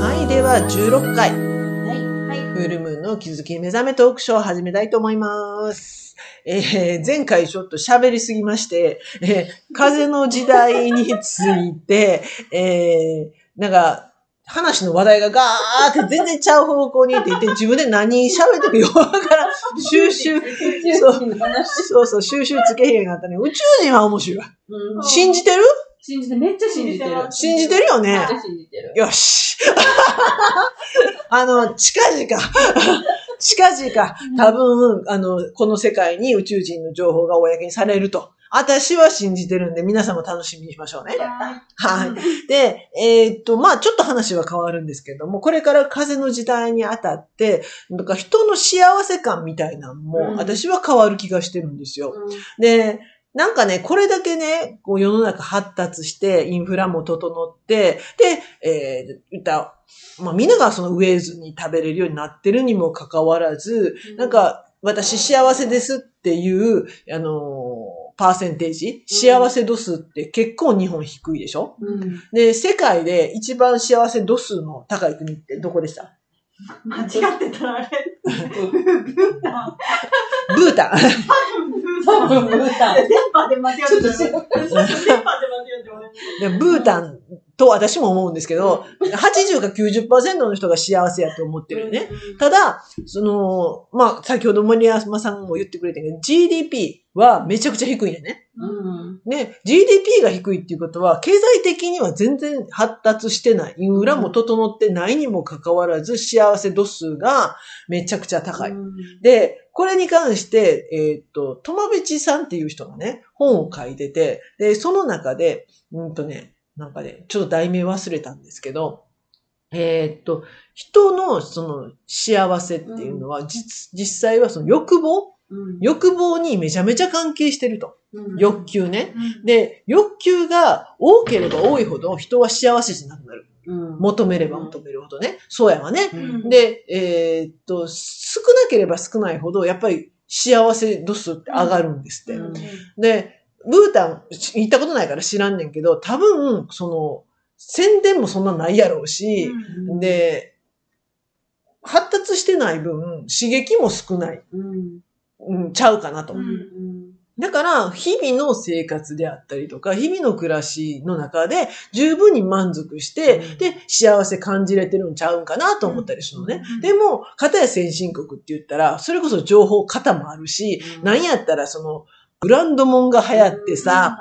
はい、では16回、はい。はい。フルムーンの気づき目覚めトークショーを始めたいと思います。えー前回ちょっと喋りすぎまして、えー風の時代について、えーなんか、話の話題がガーって全然ちゃう方向に行っていて、自分で何喋ってるよわからん、収集。そうそう、収集つけへんようになったね。宇宙人は面白い。うん信じてる？信じて、めっちゃ信じてる。信じてるよねめっちゃ信じてる。よし。あの、近々、近々、多分、あの、この世界に宇宙人の情報が公にされると。私は信じてるんで、皆さんも楽しみにしましょうね。はい。で、えーっと、まあちょっと話は変わるんですけども、これから風の時代にあたって、なんか人の幸せ感みたいなのも、うん私は変わる気がしてるんですよ。うんで、なんかね、これだけね、こう世の中発達して、インフラも整って、で、えー、言った、まあみんながそのウェーズに食べれるようになってるにもかかわらず、なん、か、私幸せですっていう、あのーパーセンテージ、幸せ度数って結構日本低いでしょ？うん。で、世界で一番幸せ度数の高い国ってどこでした？間違ってたらあれ。ブータン。ブータン。多分、ブータン。電波で間違ってた。電波で間違って俺。でブータンと私も思うんですけど、80か90%の人が幸せやと思ってるよね。ただ、その、まあ、先ほど森山さんも言ってくれたけど、GDP はめちゃくちゃ低いよね。うん。ね、GDP が低いっていうことは、経済的には全然発達してない。インフラも整ってないにもかかわらず、幸せ度数がめちゃくちゃ高い。うんで、これに関して、えーっと、とまべちさんっていう人がね、本を書いてて、で、その中で、うんとね、なんかね、ちょっと題名忘れたんですけど、えーっと、人のその幸せっていうのは、実、実際はその欲望うん。欲望にめちゃめちゃ関係してると。うん欲求ね。で、欲求が多ければ多いほど人は幸せじゃなくなる。うん。求めれば求めるほどね。そうやわね。うんで、えーっと、少なければ少ないほど、やっぱり幸せ度数って上がるんですって。うんで、ブータン行ったことないから知らんねんけど、多分、その、宣伝もそんなないやろうし、うん、で、発達してない分、刺激も少ない、うん。うん、ちゃうかなと。うん。だから、日々の生活であったりとか、日々の暮らしの中で十分に満足して、うんで、幸せ感じれてるんちゃうんかなと思ったりするのね。うんでも、片や先進国って言ったら、それこそ情報型もあるし、なんやったらその、ブランドもんが流行ってさ、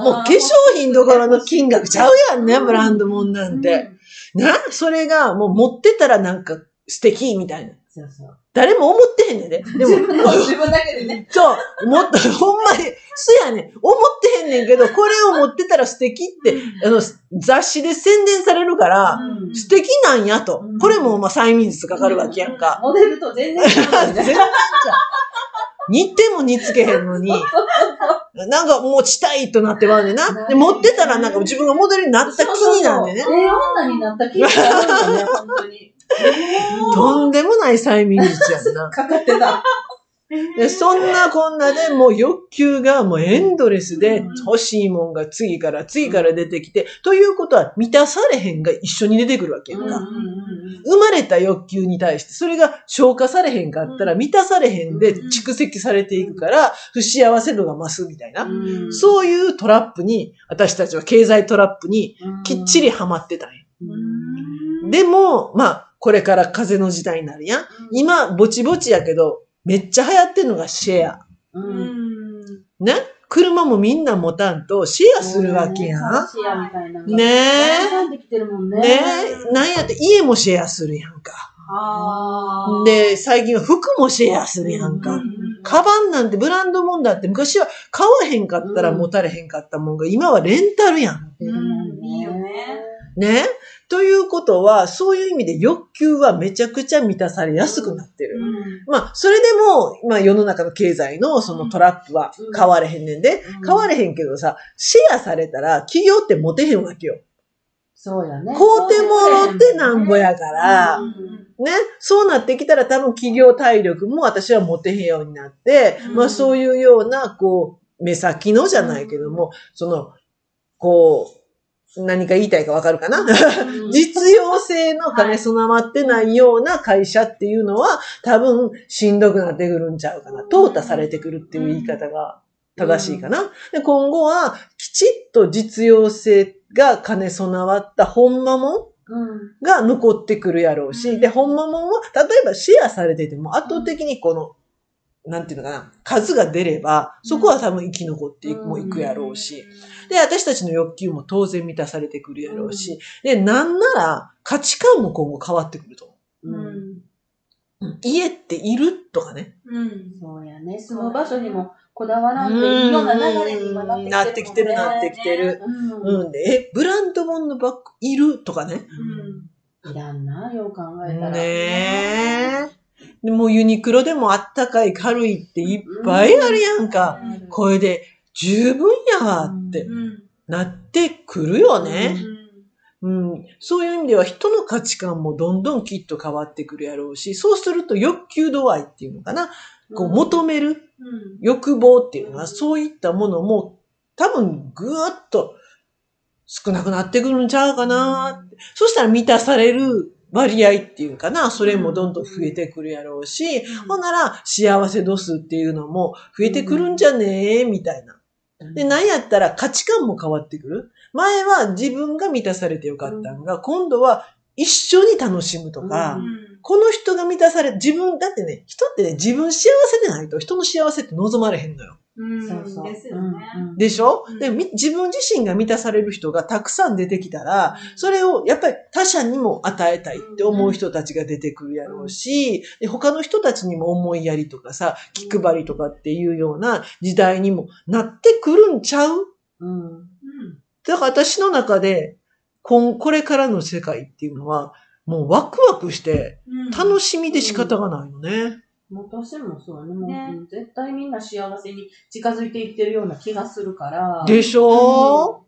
もう化粧品どころの金額ちゃうやんね、ブランドもんなんて。な、それがもう持ってたらなんか素敵みたいな。そうそう。誰も思ってへんねんで。でも、自分だけでね。そう、もっと、ほんまに、そやねん、思ってへんねんけど、これを持ってたら素敵って、あの、雑誌で宣伝されるから、うん素敵なんやとうん。これも、まあ、催眠術かかるわけやんか。モデルと全然違うよ 全然ちね。ゃう。似ても似つけへんのに、なんか持ちたいとなってまうねんな。で、持ってたらなんか自分がモデルになった気になんでねそう。そうそうええ女になった気がするんだね、本当に。とんでもない催眠術やんな。かかってた。でそんなこんなでもう欲求がもうエンドレスでうん欲しいもんが次から次から出てきて、ということは満たされへんが一緒に出てくるわけやんか。うん生まれた欲求に対して、それが消化されへんかったら満たされへんでうん蓄積されていくから、不幸せ度が増すみたいな。うんそういうトラップに、私たちは経済トラップにきっちりハマってたんや。うん。でも、まあ、これから風の時代になるやん。今、ぼちぼちやけど、めっちゃ流行ってるのがシェア。うんね？車もみんな持たんとシェアするわけやん。シェアみたいな。ねえね。ねえ、なんやって家もシェアするやんか。で、最近は服もシェアするやんか。うんカバンなんてブランドもんだって昔は買わへんかったら持たれへんかったもんが今はレンタルやん。うんいいよね。ね？ということは、そういう意味で欲求はめちゃくちゃ満たされやすくなってる。まあ、それでも、まあ世の中の経済のそのトラップは変われへんねんで、うん。変われへんけどさ、シェアされたら企業って持てへんわけよ。そうやね。買うてもろってなんぼやから、うんね、そうなってきたら多分企業体力も私は持てへんようになって、うん。まあそういうような、こう、目先のじゃないけども、その、こう、何か言いたいかわかるかな、うん 実用性の兼ね備わってないような会社っていうのは、多分しんどくなってくるんちゃうかな。淘汰されてくるっていう言い方が正しいかな。で今後は、きちっと実用性が兼ね備わった本間もんうん。が残ってくるやろうし、で、ほんまもんは、例えばシェアされてても圧倒的にこの、なんていうのかな、数が出れば、そこは多分生き残っていくもいくやろうし、で、私たちの欲求も当然満たされてくるやろうし、で、なんなら価値観も今後変わってくると思う。うん家っているとかね。うん。そうやね。住む場所にもこだわらんでいいような流れに今うんなってきてるね。なってきてる、なってきてる。うん。え、ブランド本のバッグいるとかね。うん。いらんな、よう考えたら。ねえ。でもうユニクロでもあったかい軽いっていっぱいあるやんか。うんこれで十分やわってうん。なってくるよね。ううん。そういう意味では人の価値観もどんどんきっと変わってくるやろうし、そうすると欲求度合いっていうのかな。こう求めるん。欲望っていうのはそういったものも多分ぐーっと少なくなってくるんちゃうかな。そしたら満たされる割合っていうかな、それもどんどん増えてくるやろうし、ほんなら幸せ度数っていうのも増えてくるんじゃねえみたいな。で、なんやったら価値観も変わってくる。前は自分が満たされてよかったんが、今度は一緒に楽しむとか、うんこの人が満たされ、自分、だってね、人ってね、自分幸せでないと人の幸せって望まれへんのよ。うん。そうそう。ですよね。うんでしょ、うんでみ自分自身が満たされる人がたくさん出てきたら、それをやっぱり他者にも与えたいって思う人たちが出てくるやろうし、で他の人たちにも思いやりとかさ、気配りとかっていうような時代にもなってくるんちゃう？うん。うん。だから私の中で、こんこれからの世界っていうのは、もうワクワクして、うん。楽しみで仕方がないのね。もう私もそうね。もうねうん絶対みんな幸せに近づいていってるような気がするから。でしょ、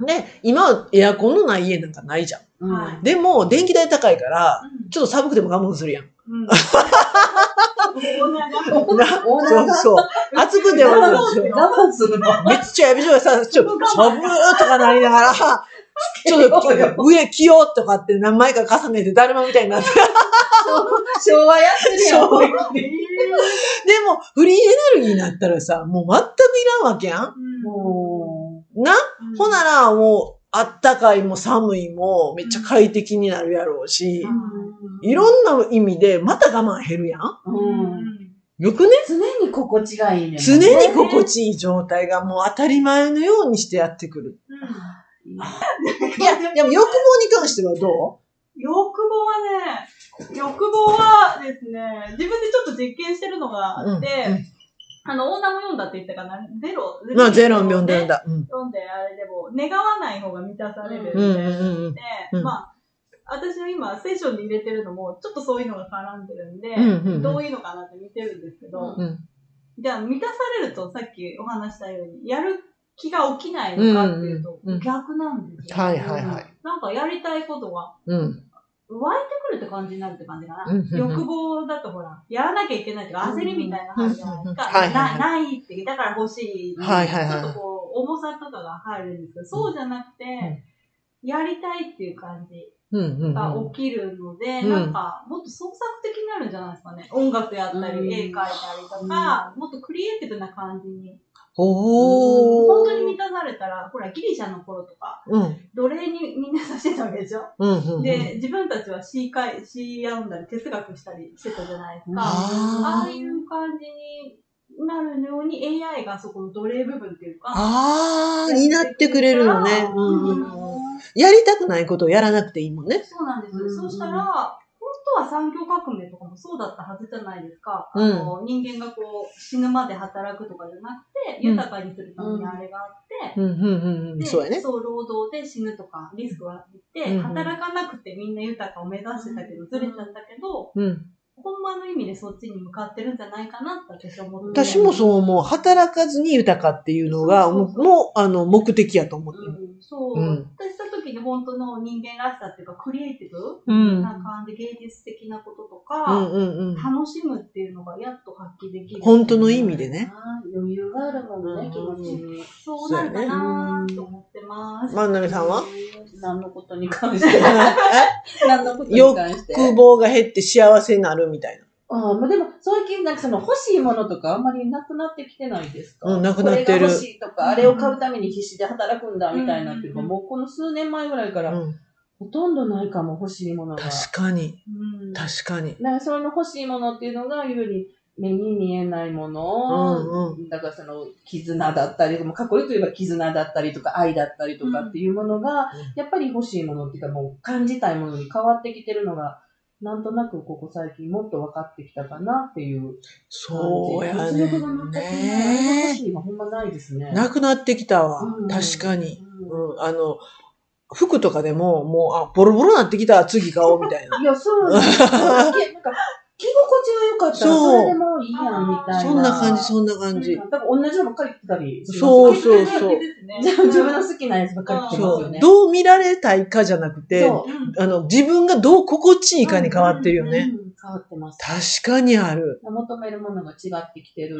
ね、今エアコンのない家なんかないじゃん。うん。はいでも、電気代高いから、うんちょっと寒くても我慢するやん。うん。そうそう。暑くても我慢する。我慢するの。めっちゃやびしょがさ、ちょ、寒ーとかなりながら、ちょっと上着ようとかって何枚か重ねてだるまみたいになって。昭和やってるやん。昭和えでも、フリーエネルギーになったらさ、もう全くいらんわけやん。ーもな、うんほならもう、あったかいも寒いもめっちゃ快適になるやろうし、う。いろんな意味でまた我慢減るやん。うん。よくね？常に心地がいいね。常に心地いい状態がもう当たり前のようにしてやってくる。うんいや、でも欲望に関してはど欲望はね、欲望はですね、自分でちょっと実験してるのがうあって、うんあの、オーナーも読んだって言ったかな、ゼロ？まあ、ゼロ？読んでねるんだ。うん。読んで、あれでも、願わない方が満たされるうんうんみたいなうんうんで、うんまあ、私は今、セッションに入れてるのも、ちょっとそういうのが絡んでるんで、うんうんうんどういうのかなって見てるんですけど、うん。じゃあ、満たされると、さっきお話したように、やる気が起きないのかっていうと、うんうんうん逆なんですよ。はいはいはい。なんかやりたいことがうん。湧いてくるって感じになるって感じかな。欲望だとほら、やらなきゃいけないとか焦りみたいな感じじゃないですか。なないって、だから欲しい。はいはいはいちょっとこう、重さとかが入るんですけど、そうじゃなくて、やりたいっていう感じ。が起きるので、うんなんか、もっと創作的になるんじゃないですかね。音楽やったり、うん絵描いたりとか、もっとクリエイティブな感じに。おー。本当に満たされたら、ほら、ギリシャの頃とか、うん。奴隷にみんなさせてたわけでしょ？うんうんうん。で、自分たちは詩かい、詩読んだり哲学したりしてたじゃないですか。あーああいう感じになるように AI がそこの奴隷部分っていうか、あー、になってくれるのね。うんうんうん。うんやりたくないことをやらなくていいもんね。そうなんですそうしたら、は産業革命とかもそうだったはずじゃないですか。うんあの人間がこう死ぬまで働くとかじゃなくて、うん豊かにするためにあれがあって。でそうやね。そう、労働で死ぬとかリスクはあって、うんうん働かなくてみんな豊かを目指してたけど、ずれちゃったけど、うん。ほんまの意味でそっちに向かってるんじゃないかなって私は思って私もそう思う。働かずに豊かっていうのが、もう、あの、目的やと思ってる。うんそう。うん私した時に本当の人間らしさっていうか、クリエイティブうん。な感じ、芸術的なこととうか、んうんうん。楽しむっていうのがやっと発揮できる。本当の意味でね。余裕があるもんね、うん気持ちに。そうなるかなと思ってます。万波さんは？何のことに関して 何のことに関して欲望が減って幸せになるみたいな。ああ、まあでも、最近なんかその欲しいものとかあんまりなくなってきてないですか？うんなくなってるこれが欲しいとか、あれを買うために必死で働くんだみたいなっていうか、うんもうこの数年前ぐらいから、うん。ほとんどないかも、欲しいものが。確かに。うん確かに。だからその欲しいものっていうのが、より目に見えないもの、うんだからその絆だったり、かっこよく言えば絆だったりとか愛だったりとかっていうものが、やっぱり欲しいものっていうかもう感じたいものに変わってきてるのが、なんとなくここ最近もっと分かってきたかなっていう。そうや物ね欲が全くない。ね欲しいはほんまないですね。なくなってきたわうん。確かに。うんうん。あの、服とかでも、もう、あ、ボロボロなってきた、次買おうみたいな。いや、そうなんですよ なんか着心地が良かったらそれでもういいやんみたいな。そんな感じ、そんな感じ。多分同じのばっかり着てたり。そうそうそう 自分の好きなやつばっかり着てますそう。よね。どう見られたいかじゃなくて、あの、自分がどう心地いいかに変わってるよね。うん変わってます。確かにある。求めるものが違ってきてる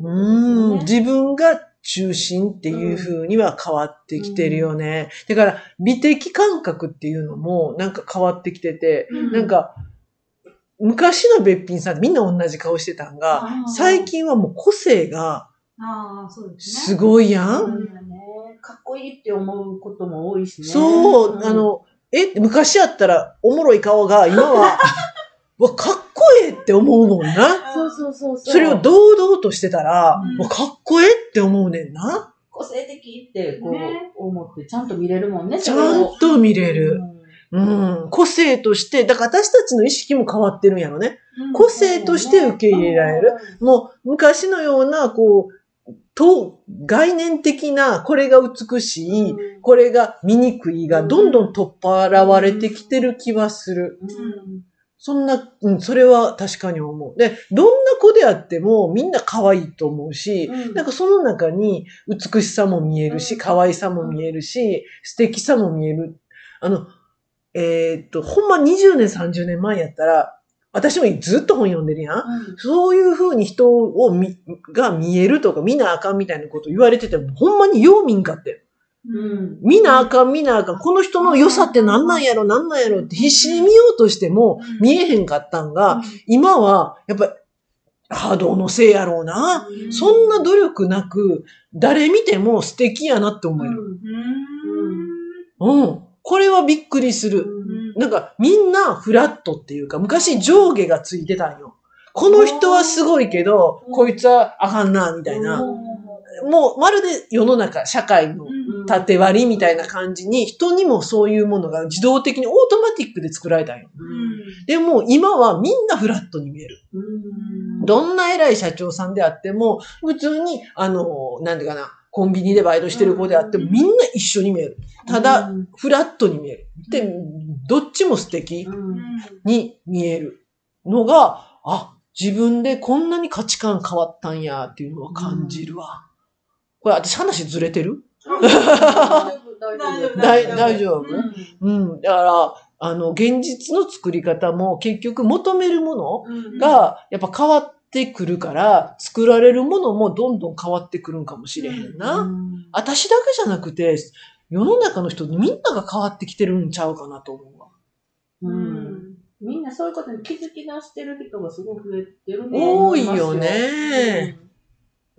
うん。自分が中心っていう風には変わってきてるよね。だから、美的感覚っていうのもなんか変わってきてて、うんなんか、昔のべっぴんさんってみんな同じ顔してたんが、最近はもう個性がああ、そうです。ごいやん。うんねかっこいいって思うことも多いしね。そう、んあ、の、え、昔やったらおもろい顔が 今は、うわ、かっこええって思うもんな。そうそうそうそう。それを堂々としてたら、うんうわかっこええって思うねんな。個性的ってこう、ね思ってちゃんと見れるもんね、ちゃんと見れる。うん。個性として、だから私たちの意識も変わってるんやろね。うん個性として受け入れられる。もう昔のような、こう、と、概念的な、これが美しい、うんこれが醜いが、どんどん取っ払われてきてる気はする。うんそんな、うん、それは確かに思う。で、どんな子であってもみんな可愛いと思うし、うんなんかその中に美しさも見えるし、うん可愛さも見えるし、素敵さも見える。あの、えーっと、ほんま20年、30年前やったら、私もずっと本読んでるやん。そういう風に人を見、が見えるとか見なあかんみたいなこと言われてても、ほんまによう見んかって。うん。見なあかん見なあかん。この人の良さって何なんやろ何なんやろって必死に見ようとしてもうん見えへんかったんが、今はやっぱ波動のせいやろうな。うんそんな努力なく、誰見ても素敵やなって思える。うん。うん。これはびっくりする。なんかみんなフラットっていうか、昔上下がついてたんよ。この人はすごいけど、うんこいつはあかんな、みたいな。もうまるで世の中、社会のうん縦割りみたいな感じに、人にもそういうものが自動的にオートマティックで作られたんよ。でも今はみんなフラットに見える。どんな偉い社長さんであっても、普通に、あの、なんていうかな、コンビニでバイトしてる子であっても、みんな一緒に見える。ただ、フラットに見える。で、どっちも素敵に見えるのが、あ、自分でこんなに価値観変わったんやっていうのは感じるわ。これ私話ずれてる？大大丈夫。うん。だから、あの、現実の作り方も結局求めるものがやっぱ変わってくるから、作られるものもどんどん変わってくるんかもしれへんな。私だけじゃなくて、世の中の人みんなが変わってきてるんちゃうかなと思うわ。うんみんなそういうことに気づき出してる人がすごく増えてるね。多いよね。うん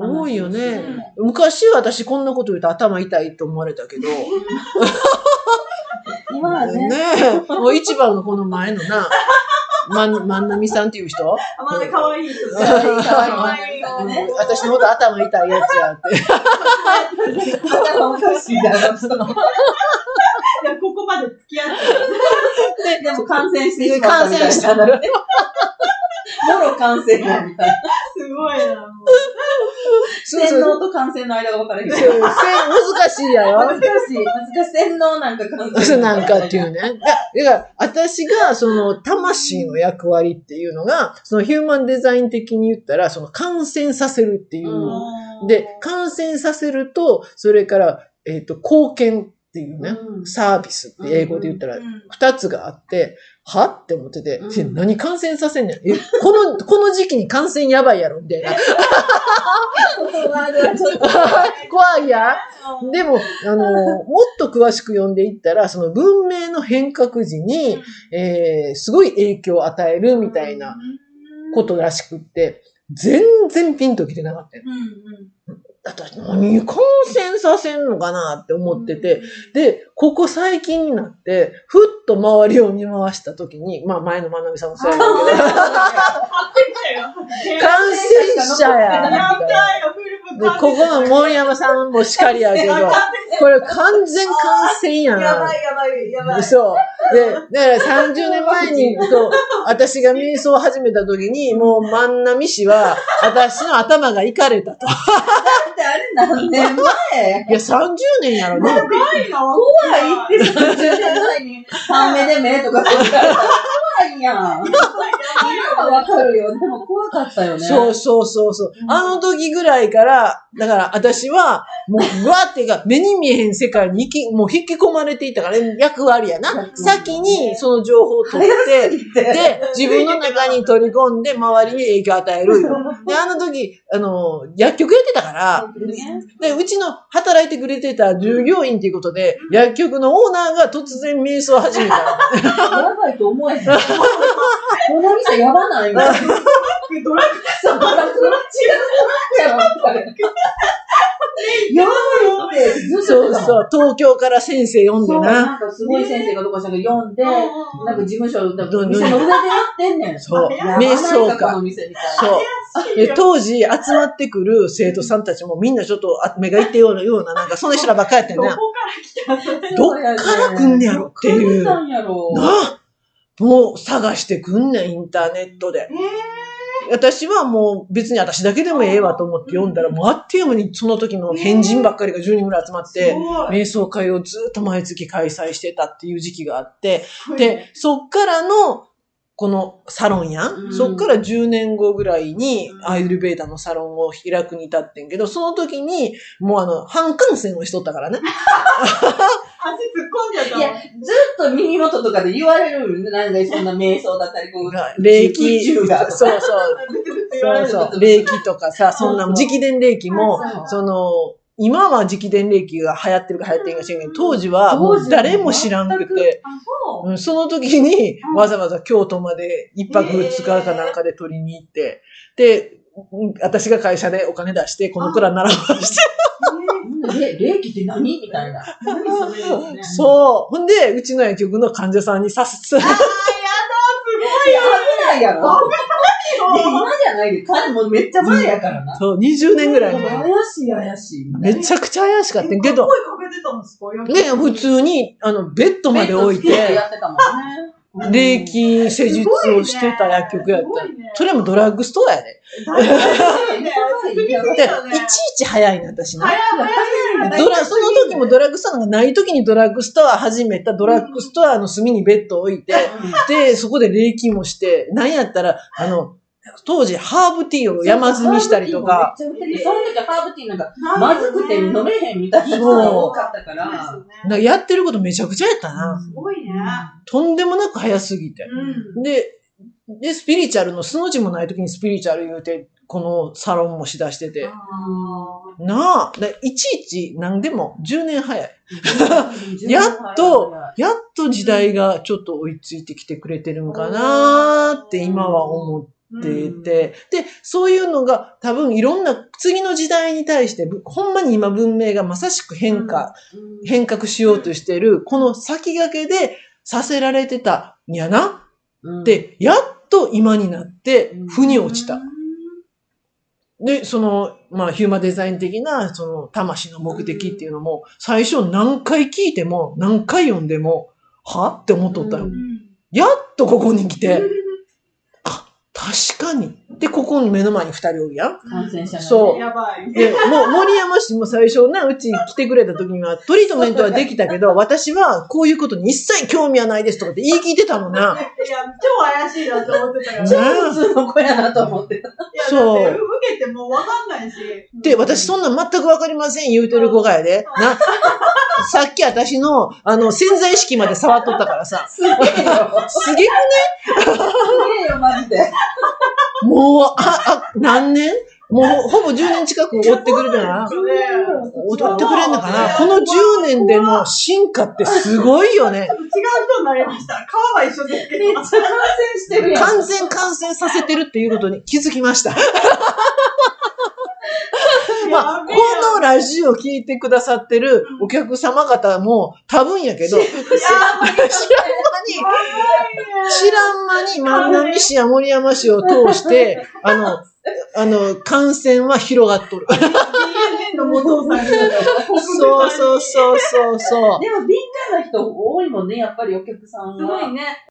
多いよね。昔は私こんなこと言うと頭痛いと思われたけど、今はね。ねえ、もう一番がこの前のな、まん、万波さんっていう人？あまだ可愛い人可愛い可愛い。私のこと頭痛いやつやって。頭おかしいだろ、そのいや、ここまで付き合ってででも感染してしまったみたいな。感染したのもろ感染やみたいな。すごいな、もそう洗脳と感染の間が分かれへん。そうせ難しいやろ難しい。難しい。洗脳なんか感染そうなんかっていうね。だから、私が、その、魂の役割っていうのが、そのヒューマンデザイン的に言ったら、その、感染させるっていう。うんで、感染させると、それから、えっ、と、貢献っていうね、うんサービスって英語で言ったら、二つがあって、は？って思ってて、うんえ何感染させんねん。え、この、この時期に感染やばいやろ、みたいな。怖いやでも、あの、もっと詳しく読んでいったら、その文明の変革時に、えー、すごい影響を与えるみたいなことらしくって、全然ピンときてなかったよ。うんうん。だって何感染させんのかなって思ってて、で、ここ最近になって、ふっと周りを見回したときに、まあ前のまなみさんもそうやけど、感染者や。で、ここの森山さんもしかりやけど、これ完全感染やな。やばいやばいやばい。そう。で、だから30年前に、と、私が瞑想を始めた時に、もう万波氏は、私の頭がいかれたと。だってあれ何年前？いや、30年やろね。怖いな。怖いって30年前に半目で目とかって言ったら怖いやん。今はわかるよ。でも怖かったよね。そうそうそうそう。あの時ぐらいから、だから私は、もう、うわっていうか、目に見えへん世界に引き、もう引き込まれていたから、役割やな。先にその情報を取って、で、自分の中に取り込んで、周りに影響を与えるよ。で、あの時、あの、薬局やってたから、で、うちの働いてくれてた従業員ということで、薬局のオーナーが突然瞑想を始めた。やばいと思えへん。やばないな。ドラッグそう、ドラッグの違うやろみたいな。やばいってずっとそうそう、東京から先生読んでな。なんかすごい先生がどこかしらが読んで、なんか事務所、なんか店の裏でやってんねん。そう、瞑想か。そう。で、当時集まってくる生徒さんたちもみんなちょっとあ目がいってような、ような、なんかそんな人らばっかりやってんな。どこから来たそれ。どっから来んねやろっていうどっから来たんやろ。なあもう探してくんねん、インターネットで。え私はもう別に私だけでもええわと思って読んだら、もうあっという間にその時の変人ばっかりが10人ぐらい集まっー、て。瞑想会をずっと毎月開催してたっていう時期があって、で、そっからの、このサロンやん、うん。そっから10年後ぐらいにうん。アイルベーダのサロンを開くに至ってんけど、その時にもうあの、反感染をしとったからね。足突っ込んじゃったいや、ずっと耳元とかで言われる。んなんでそんな瞑想だったり、こう、霊気、そうそう、そうそう、霊気とかさ、そんな、そうそう。直伝霊気もそう、その、今は直伝霊気が流行ってるか流行ってんか知らんけど、当時はもう誰も知らんくて、あ、そう。うんその時にうんわざわざ京都まで一泊二日かなんかで取りに行って、で、うん私が会社でお金出して、この子ら習わして、れ霊気って何みたいな。何そう。ほんで、うちの薬局の患者さんにさす、あー、やだ、すいや、やろ。今じゃないで、彼もめっちゃ前やからな。そう、20年ぐらい怪前。しい怪しい。めちゃくちゃ怪しかったけど、声かけてたんですか？ね、普通に、あの、ベッドまで置いて、やってたもんね。霊気施術をしてた薬局やった。それもドラッグストアやで。で、いちいち早いね、私ね。ドラ、その時もドラッグストアがない時にドラッグストア始めたドラッグストアの隅にベッドを置いて、で、そこで霊気もして、なんやったら、あの、当時ハーブティーを山積みしたりとか、その時はハーブティーなんか、まずくて飲めへんみたいな人が多かったから、かやってることめちゃくちゃやったな。すごいね。とんでもなく早すぎて。うん。で、で、スピリチュアルの素の字もない時にスピリチュアル言うて、このサロンもしだしてて。あなあ、でいちいち何でも10年早い。やっと、やっと時代がちょっと追いついてきてくれてるんかなーって今は思っていて、で、そういうのが多分いろんな次の時代に対して、ぶほんまに今文明がまさしく変化、変革しようとしてる、この先駆けでさせられてたんやな？うん、で、やっと今になってうん、腑に落ちた。で、その、まあ、ヒューマンデザイン的な、その、魂の目的っていうのも、最初何回聞いても、何回読んでも、は？って思っとったよ。うんうん。やっとここに来て、確かに。で、ここに目の前に二人おるやん。感染者がね。そうやばい。で、もう森山氏も最初な、うち来てくれた時にはトリートメントはできたけど、私はこういうことに一切興味はないですとかって言い聞いてたもんな。いや、超怪しいなって思ってたから。いねや、普通の子やなと思ってた。だそう受けてもうわかんないし。で、私そんなん全くわかりません言うてる子がやで。な、さっき私の、あの、潜在意識まで触っとったからさ。すげえよ。すげえすげえよ、マジで。もう、あ、あ、何年？もうほぼ10年近く追ってくれたな。踊ってくれんのかな？この10年での進化ってすごいよね。違う人になりました。顔は一緒ですけど。めっちゃ感染してるやん。完全感染させてるっていうことに気づきました。まあ、このラジオ聞いてくださってるお客様方も多分やけど、知らん間に、知らん間に万波市や森山市を通して、あの、あの、感染は広がっとる。そうそうそうそうそう。でも敏感な人多いもんね、やっぱりお客さんは。すごいね。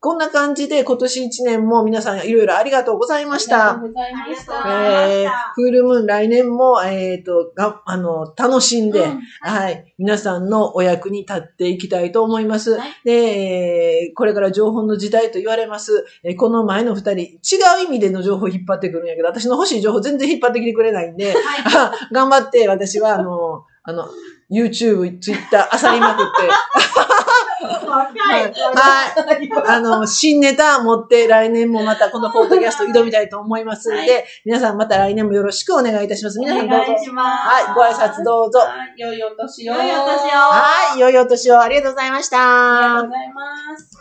こんな感じで今年1年も皆さんいろいろありがとうございました。ありがとうございました。まえー、フールムーン来年も、えっ、と、が、あの、楽しんで、うんはい。皆さんのお役に立っていきたいと思います。はいで、えーこれから情報の時代と言われます。えーこの前の二人、違う意味での情報を引っ張ってくるんやけど、私の欲しい情報全然引っ張ってきてくれないんで、頑張って私は、あの、あの、YouTube、Twitter、あさりまくって。はい。あの、新ネタ持って来年もまたこのポッドキャスト挑みたいと思いますので、は皆さんまた来年もよろしくお願いいたします。皆さんおどうぞ。はい、ご挨拶どうぞ。はい、良いお年を。良いお年をはい、良いお年をありがとうございました。ありがとうございます。